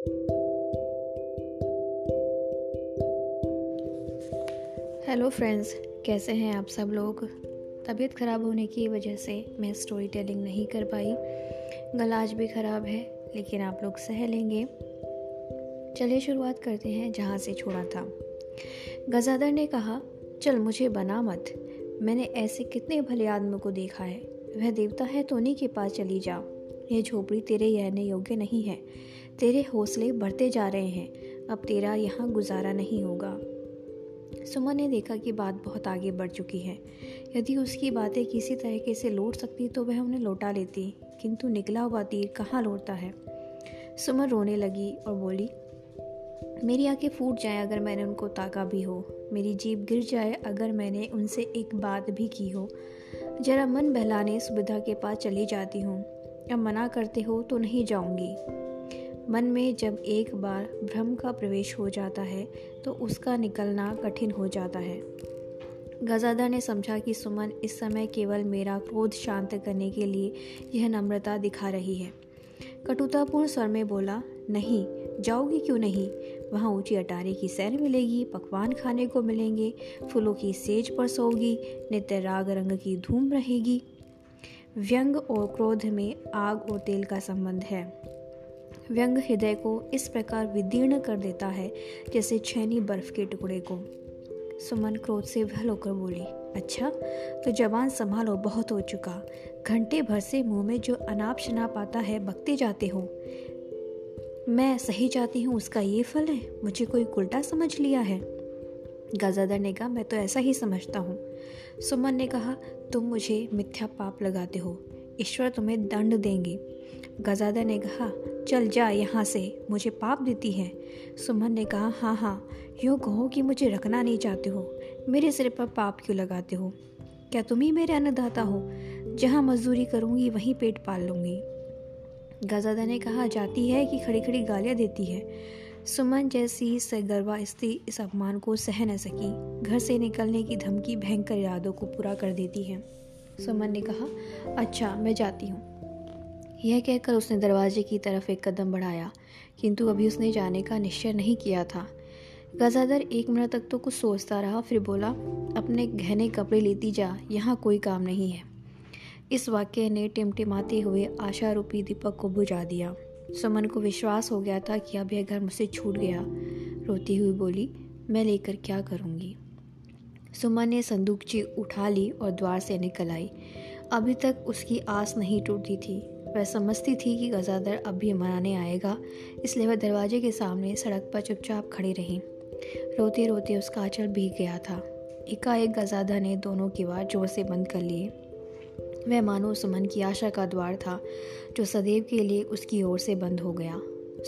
Hello friends कैसे हैं आप सब लोग? तबीयत ख़राब होने की वजह से मैं स्टोरी टेलिंग नहीं कर पाई। गला आज भी ख़राब है, लेकिन आप लोग सह लेंगे। चलिए शुरुआत करते हैं जहाँ से छोड़ा था। गजादर ने कहा, चल मुझे बना मत। मैंने ऐसे कितने भले आदमी को देखा है। वह देवता है तो उन्हीं के पास चली जा। यह झोपड़ी तेरे रहने योग्य नहीं है। तेरे हौसले बढ़ते जा रहे हैं, अब तेरा यहाँ गुजारा नहीं होगा। सुमन ने देखा कि बात बहुत आगे बढ़ चुकी है। यदि उसकी बातें किसी तरीके से लौट सकती तो वह उन्हें लौटा लेती, किंतु निकला हुआ तीर कहाँ लौटता है? सुमन रोने लगी और बोली, मेरी आँखें फूट जाए अगर मैंने उनको ताका भी हो। मेरी जीप गिर जाए अगर मैंने उनसे एक बात भी की हो। जरा मन बहलाने सुविधा के पास चली जाती हूँ। अब मना करते हो तो नहीं जाऊँगी। मन में जब एक बार भ्रम का प्रवेश हो जाता है तो उसका निकलना कठिन हो जाता है। गजादा ने समझा कि सुमन इस समय केवल मेरा क्रोध शांत करने के लिए यह नम्रता दिखा रही है। कटुतापूर्ण स्वर में बोला, नहीं, जाओगी क्यों नहीं? वहाँ ऊँची अटारी की सैर मिलेगी, पकवान खाने को मिलेंगे, फूलों की सेज पर सोगी, नित्य राग रंग की धूम रहेगी। व्यंग और क्रोध में आग और तेल का संबंध है। व्यंग हृदय को इस प्रकार विदीर्ण कर देता है, जैसे छैनी बर्फ़ के टुकड़े को। सुमन क्रोध से वह होकर बोली अच्छा तो जवान संभालो, बहुत हो चुका। घंटे भर से मुँह में जो अनाप शनाप आता है, बकते जाते हो। मैं सही जाती हूँ, उसका ये फल है, मुझे कोई उल्टा समझ लिया है। गजादर ने कहा, मैं तो ऐसा ही समझता हूँ। सुमन ने कहा, तुम मुझे मिथ्या पाप लगाते हो। ईश्वर तुम्हें दंड देंगे। गजादर ने कहा, चल जा यहाँ से, मुझे पाप देती है। सुमन ने कहा हाँ हाँ यूँ कहो कि मुझे रखना नहीं चाहते हो। मेरे सिर पर पाप क्यों लगाते हो? क्या तुम ही मेरे अन्नदाता हो? जहाँ मजदूरी करूँगी, वहीं पेट पाल लूँगी। गजादा ने कहा, जाती है कि खड़ी खड़ी गालियाँ देती है? सुमन जैसी सरगर्वा स्त्री इस अपमान को सह न सकी। घर से निकलने की धमकी भयंकर इरादों को पूरा कर देती है। सुमन ने कहा अच्छा मैं जाती हूँ। यह कहकर उसने दरवाजे की तरफ़ एक कदम बढ़ाया, किंतु अभी उसने जाने का निश्चय नहीं किया था। गजादर एक मिनट तक तो कुछ सोचता रहा, फिर बोला, अपने गहने कपड़े लेती जा, यहाँ कोई काम नहीं है। इस वाक्य ने टिमटिमाते हुए आशा रूपी दीपक को बुझा दिया। सुमन को विश्वास हो गया था कि अब यह घर मुझसे छूट गया। रोती हुई बोली, मैं लेकर क्या करूँगी? सुमन ने संदूकची उठा ली और द्वार से निकल आई। अभी तक उसकी आस नहीं टूटती थी। वह समझती थी कि गजादर अब भी मनाने आएगा, इसलिए वह दरवाजे के सामने सड़क पर चुपचाप खड़ी रही। रोते रोते उसका आंचल भीग गया था। एकाएक गजादा ने दोनों की किवाड़ ज़ोर से बंद कर लिए वह मानो सुमन की आशा का द्वार था, जो सदैव के लिए उसकी ओर से बंद हो गया।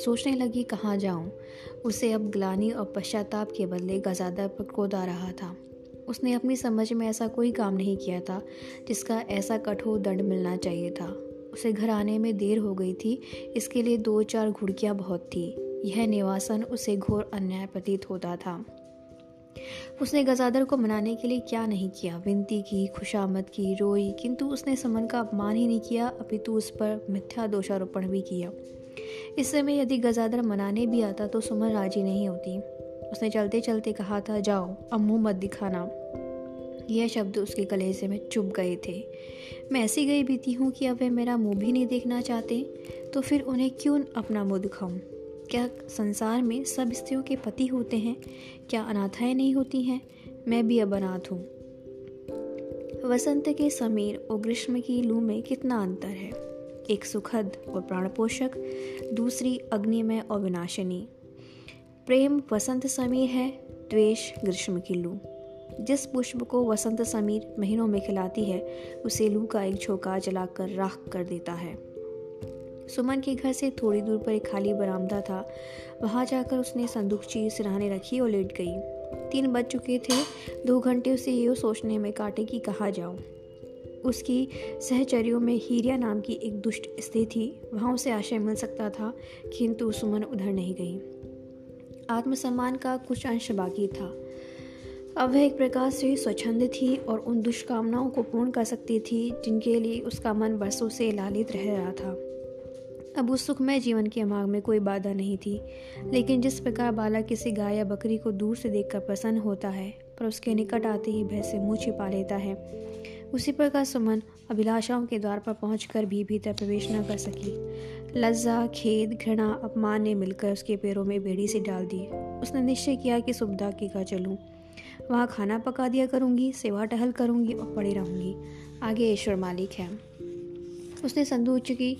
सोचने लगी, कहाँ जाऊँ? उसे अब ग्लानी और पश्चाताप के बदले गजादा पर क्रोध आ रहा था। उसने अपनी समझ में ऐसा कोई काम नहीं किया था, जिसका ऐसा कठोर दंड मिलना चाहिए था। उसे घर आने में देर हो गई थी। इसके लिए दो चार घुड़कियाँ बहुत थी। यह निवासन उसे घोर अन्याय प्रतीत होता था। उसने गजादर को मनाने के लिए क्या नहीं किया? विनती की, खुशामद की, रोई, किंतु उसने समन का अपमान ही नहीं किया, अपितु उस पर मिथ्या दोषारोपण भी किया। इस समय यदि गजादर मनाने भी आता तो सुमन राज़ी नहीं होती। उसने चलते चलते कहा था, जाओ, अब मत दिखाना। यह शब्द उसके कलेजे में चुप गए थे। मैं ऐसी गई बीती हूँ कि अब वे मेरा मुँह भी नहीं देखना चाहते तो फिर उन्हें क्यों अपना मुँह दिखाऊँ? क्या संसार में सब स्त्रियों के पति होते हैं? क्या अनाथाएँ नहीं होती हैं? मैं भी अब अनाथ हूँ। वसंत के समीर और ग्रीष्म की लू में कितना अंतर है? एक सुखद और प्राणपोषक दूसरी अग्निमय और विनाशिनी। प्रेम वसंत समीर है, द्वेष ग्रीष्म की लू। जिस पुष्प को वसंत समीर महीनों में खिलाती है, उसे लू का एक झोंका जलाकर राख कर देता है। सुमन के घर से थोड़ी दूर पर एक खाली बरामदा था। वहाँ जाकर उसने संदूक चीज़ सिराने रखी और लेट गई। तीन बज चुके थे, दो घंटे उसे ये सोचने में काटे कि कहाँ जाऊँ। उसकी सहचर्यों में हीरिया नाम की एक दुष्ट स्त्री थी। वहाँ उसे आश्रय मिल सकता था, किंतु सुमन उधर नहीं गई। आत्मसम्मान का कुछ अंश बाकी था। अब वह एक प्रकार से स्वच्छंद थी और उन दुष्कामनाओं को पूर्ण कर सकती थी, जिनके लिए उसका मन बरसों से लालित रह रहा था। अब उस सुखमय जीवन के मार्ग में कोई बाधा नहीं थी, लेकिन जिस प्रकार बालक किसी गाय या बकरी को दूर से देखकर प्रसन्न होता है, पर उसके निकट आते ही भय से मुँह छिपा लेता है, उसी प्रकार सुमन अभिलाषाओं के द्वार पर पहुंचकर भी भीतर प्रवेश न कर सकी। लज्जा, खेद, घृणा, अपमान ने मिलकर उसके पैरों में बेड़ी से डाल दी। उसने निश्चय किया कि सुबदा के का चलूँ। वहाँ खाना पका दिया करूँगी, सेवा टहल करूँगी और पड़ी रहूँगी। आगे ईश्वर मालिक है। उसने संदूच की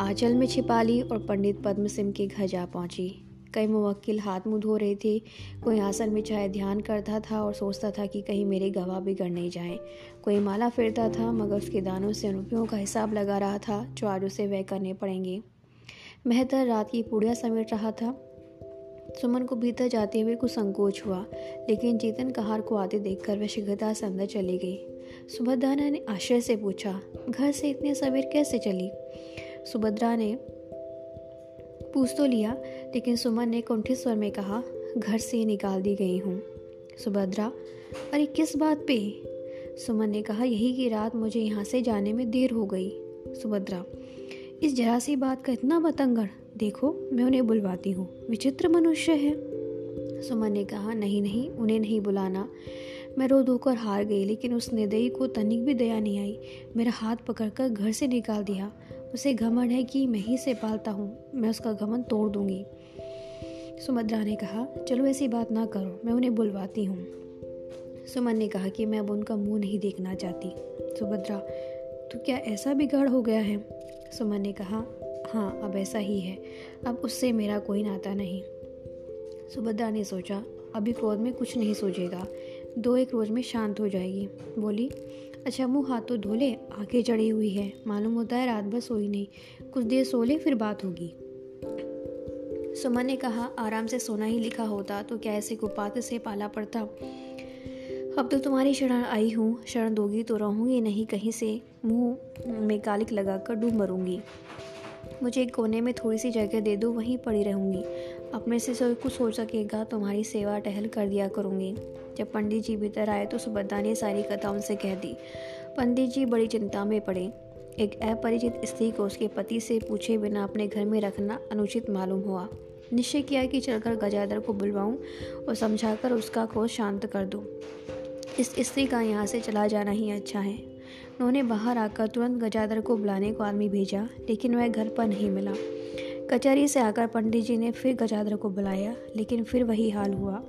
आंचल में छिपा ली और पंडित पद्म सिंह के घर जा पहुँची। कई मुवक्किल हाथ मुँह धो रहे थे। कोई आसन में चाहे ध्यान करता था और सोचता था कि कहीं मेरे गवाह बिगड़ नहीं जाए। कोई माला फेरता था, मगर उसके दानों से रुपयों का हिसाब लगा रहा था, जो आज उसे वह करने पड़ेंगे। मेहतर रात की पूड़िया समेट रहा था। सुमन को भीतर जाते हुए कुछ संकोच हुआ, लेकिन चेतन कहार को आते देखकर वह शीघ्रता से अंदर चली गई। सुभद्रा ने आश्चर्य से पूछा, घर से इतने सवेर कैसे चली? सुभद्रा ने पूछ तो लिया, लेकिन सुमन ने कुंठित स्वर में कहा, घर से निकाल दी गई हूँ। सुभद्रा, अरे किस बात पे? सुमन ने कहा, यही की रात मुझे यहाँ से जाने में देर हो गई। सुभद्रा, इस जरा सी बात का इतना बतंगड़ देखो, मैं उन्हें बुलवाती हूँ। विचित्र मनुष्य है। सुमन ने कहा, नहीं नहीं, उन्हें नहीं बुलाना। मैं रो धोकर हार गई, लेकिन उस निर्दयी को तनिक भी दया नहीं आई। मेरा हाथ पकड़कर घर से निकाल दिया। उसे घमंड है कि मैं ही से पालता हूँ। मैं उसका घमंड तोड़ दूँगी। सुमद्रा ने कहा, चलो, ऐसी बात ना करो। मैं उन्हें बुलवाती हूँ। सुमन ने कहा कि मैं अब उनका मुँह नहीं देखना चाहती। सुभद्रा तो क्या ऐसा बिगाड़ हो गया है? सुमन ने कहा हाँ अब ऐसा ही है। अब उससे मेरा कोई नाता नहीं। सुभद्रा ने सोचा, अभी क्रोध में कुछ नहीं सोचेगा। दो एक रोज में शांत हो जाएगी। बोली अच्छा मुँह हाथ तो धो ले आँखें चढ़ी हुई है। मालूम होता है रात भर सोई नहीं। कुछ देर सो ले, फिर बात होगी। सुमन ने कहा, आराम से सोना ही लिखा होता तो क्या ऐसे कुपात से पाला पड़ता? अब तो तुम्हारी शरण आई हूँ। शरण दोगी तो रहूँगी नहीं कहीं से। मुँह में कालिक लगाकर डूब मरूँगी। मुझे एक कोने में थोड़ी सी जगह दे दो, वहीं पड़ी रहूँगी। अपने से सब कुछ हो सकेगा, तुम्हारी सेवा टहल कर दिया करूँगी। जब पंडित जी भीतर आए तो सुभद्रा ने सारी कथा उनसे कह दी। पंडित जी बड़ी चिंता में पड़े। एक अपरिचित स्त्री को उसके पति से पूछे बिना अपने घर में रखना अनुचित मालूम हुआ। निश्चय किया कि चलकर गजादर को बुलवाऊं और समझाकर उसका क्रोध शांत कर दूँ। इस स्त्री का यहाँ से चला जाना ही अच्छा है। उन्होंने बाहर आकर तुरंत गजाधर को बुलाने को आदमी भेजा, लेकिन वह घर पर नहीं मिला। कचहरी से आकर पंडित जी ने फिर गजाधर को बुलाया, लेकिन फिर वही हाल हुआ।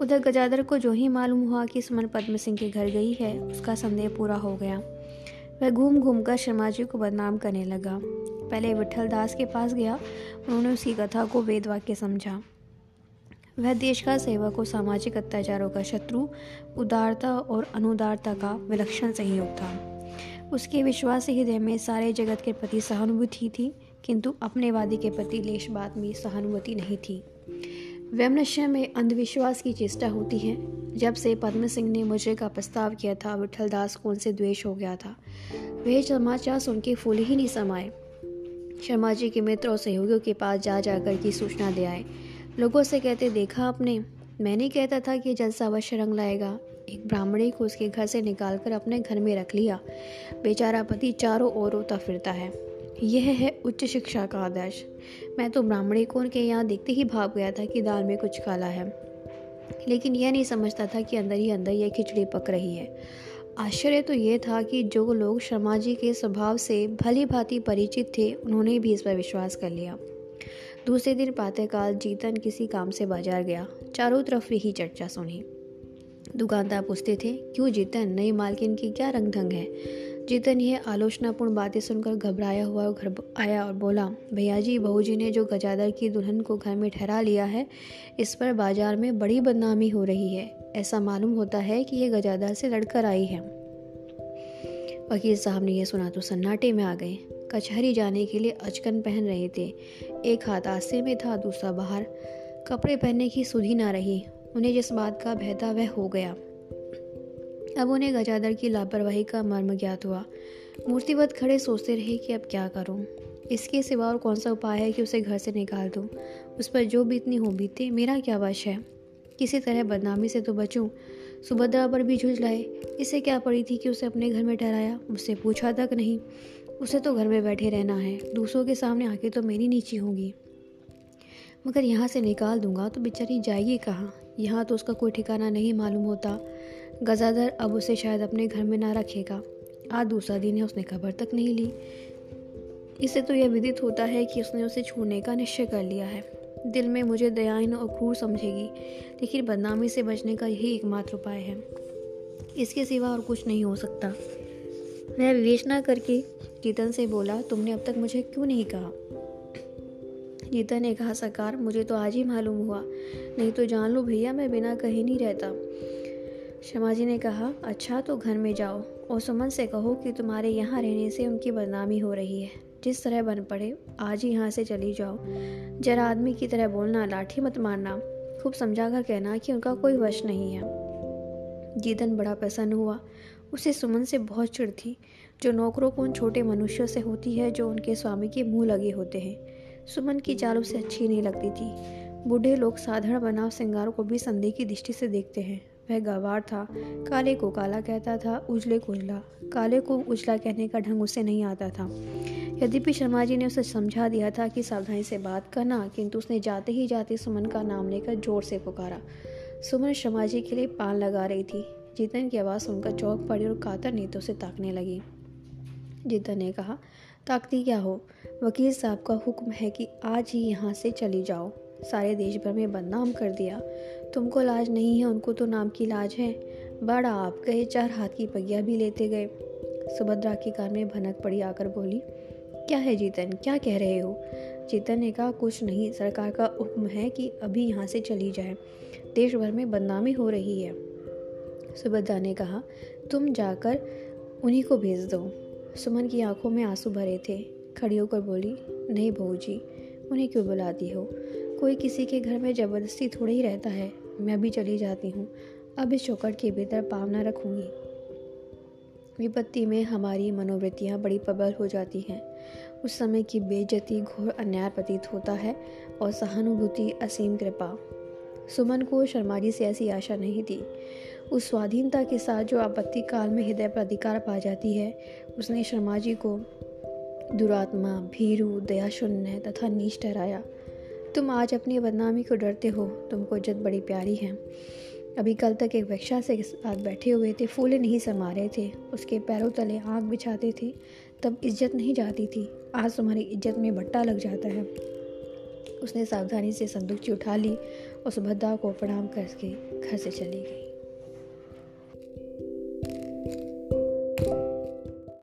उधर गजाधर को जो ही मालूम हुआ कि सुमन पद्म सिंह के घर गई है, उसका संदेह पूरा हो गया। वह घूम घूम कर शर्मा जी को बदनाम करने लगा। पहले विठल दास के पास गया, उन्होंने उसकी कथा को वेद वाक्य समझा। वह देश का सेवक और सामाजिक अत्याचारों का शत्रु, उदारता और अनुदारता का विलक्षण सहयोग था। उसके विश्वास हृदय में सारे जगत के प्रति सहानुभूति थी, किंतु अपने वादी के प्रति लेश बात में सहानुभूति नहीं थी। वैमनश्य में अंधविश्वास की चेष्टा होती है, जब से पद्म सिंह ने मुझे का प्रस्ताव किया था, विठल दास को उनसे द्वेष हो गया था। वे समाचार सुन के फूल ही नहीं समाये। शर्मा जी के मित्र और सहयोगियों के पास जा जाकर की सूचना दे आए। लोगों से कहते, देखा आपने? मैंने कहता था कि जलसा अवश्य रंग लाएगा। एक ब्राह्मणी को उसके घर से निकालकर अपने घर में रख लिया। बेचारा पति चारों ओर रोता फिरता है। यह है उच्च शिक्षा का आदर्श। मैं तो ब्राह्मणी को उनके यहाँ देखते ही भाग गया था कि दाल में कुछ काला है। लेकिन यह नहीं समझता था कि अंदर ही अंदर यह खिचड़ी पक रही है। आश्चर्य तो यह था कि जो लोग शर्मा जी के स्वभाव से भली भांति परिचित थे, उन्होंने भी इस पर विश्वास कर लिया। दूसरे दिन प्रातःकाल जीतन किसी काम से बाज़ार गया। चारों तरफ़ यही चर्चा सुनी। दुकानदार पूछते थे, क्यों जीतन? नई मालकिन की क्या रंग ढंग है? जीतन यह आलोचनापूर्ण बातें सुनकर घबराया हुआ घर आया और बोला, भैया जी बहू जी ने जो गजादर की दुल्हन को घर में ठहरा लिया है, इस पर बाज़ार में बड़ी बदनामी हो रही है। ऐसा मालूम होता है कि ये गजादर से लड़कर आई है। वकील साहब ने यह सुना तो सन्नाटे में आ गए। कचहरी जाने के लिए अचकन पहन रहे थे। एक हाथ आस्ते में था, दूसरा बाहर। कपड़े पहनने की सुधी ना रही। उन्हें जिस बात का था वह हो गया। अब उन्हें गजादर की लापरवाही का मर्म ज्ञात हुआ। मूर्तिवत खड़े सोचते रहे कि अब क्या करूँ। इसके सिवा और कौन सा उपाय है कि उसे घर से निकाल दूँ? उस पर जो बीतनी हो बीते मेरा क्या वश है? किसी तरह बदनामी से तो बचूं? सुभद्रा पर भी झुंझ लाए इसे क्या पड़ी थी कि उसे अपने घर में ठहराया? मुझसे पूछा तक नहीं। उसे तो घर में बैठे रहना है। दूसरों के सामने आके तो मेरी नीची होगी। मगर यहाँ से निकाल दूँगा तो बेचारी जाएगी कहाँ? यहाँ तो उसका कोई ठिकाना नहीं मालूम होता। गजादर अब उसे शायद अपने घर में ना रखेगा। आज दूसरा दिन है, उसने खबर तक नहीं ली। इससे तो यह विदित होता है कि उसने उसे छोड़ने का निश्चय कर लिया है। दिल में मुझे दयाहीन और क्रूर समझेगी, लेकिन बदनामी से बचने का यही एकमात्र उपाय है। इसके सिवा और कुछ नहीं हो सकता। वह विवेचना करके जीतन से बोला, तुमने अब तक मुझे क्यों नहीं कहा? जीतन ने कहा सरकार मुझे तो आज ही मालूम हुआ। नहीं तो जान लो भैया, मैं बिना कहीं नहीं रहता। शमा जी ने कहा अच्छा तो घर में जाओ और सुमन से कहो कि तुम्हारे यहाँ रहने से उनकी बदनामी हो रही है। जिस तरह बन पड़े, आज ही यहाँ से चली जाओ। जरा आदमी की तरह बोलना, लाठी मत मारना। खूब समझा कर कहना कि उनका कोई वश नहीं है। जीतन बड़ा प्रसन्न हुआ। उसे सुमन से बहुत चिड़ थी, जो नौकरों को उन छोटे मनुष्यों से होती है जो उनके स्वामी के मुँह लगे होते हैं। सुमन की चाल उसे अच्छी नहीं लगती थी। बूढ़े लोग साधारण बनाव श्रृंगार को भी संदेह की दृष्टि से देखते हैं। वह गवार था, काले को काला कहता था, उजले को उजला। काले को उजला कहने का ढंग उसे नहीं आता था। यद्यपि शर्मा जी ने उसे समझा दिया था कि सावधानी से बात करना, किंतु उसने जाते ही जाते सुमन का नाम लेकर ज़ोर से पुकारा। सुमन शर्मा जी के लिए पान लगा रही थी। जीतन की आवाज़ सुनकर चौक पड़ी और कातर नीतों से ताकने लगी। जीतन ने कहा, ताकती क्या हो? वकील साहब का हुक्म है कि आज ही यहाँ से चली जाओ। सारे देश भर में बदनाम कर दिया। तुमको लाज नहीं है, उनको तो नाम की लाज है। बड़ा आप गए, चार हाथ की पगिया भी लेते गए। सुभद्रा के कान में भनक पड़ी आकर बोली, क्या है जीतन? क्या कह रहे हो? जीतन ने कहा, कुछ नहीं, सरकार का हुक्म है कि अभी यहाँ से चली जाए। देश भर में बदनामी हो रही है। सुभद्रा ने कहा, तुम जाकर उन्हीं को भेज दो। सुमन की आँखों में आँसू भरे थे। खड़ी होकर बोली, नहीं बहू जी उन्हें क्यों बुलाती हो? कोई किसी के घर में ज़बरदस्ती थोड़ा ही रहता है। मैं भी चली जाती हूँ। अब इस चौकट के भीतर पाव न रखूँगी। विपत्ति में हमारी मनोवृत्तियाँ बड़ी प्रबल हो जाती हैं। उस समय की बेजती घोर अन्याय प्रतीत होता है और सहानुभूति असीम कृपा। सुमन को शर्मा जी से ऐसी आशा नहीं थी। उस स्वाधीनता के साथ जो आपत्ति काल में हृदय पर अधिकार पा जाती है, उसने शर्मा जी को दुरात्मा, भीरू, दयाशून्य तथा नीच ठहराया। तुम आज अपनी बदनामी को डरते हो, तुमको इज़्ज़त बड़ी प्यारी है। अभी कल तक एक वक्षा से साथ बैठे हुए थे, फूले नहीं समा रहे थे, उसके पैरों तले आग बिछाते थे, तब इज़्ज़त नहीं जाती थी। आज तुम्हारी इज़्ज़त में भट्टा लग जाता है। उसने सावधानी से संदूकची उठा ली और सुभद्रा को प्रणाम करके घर से चली गई।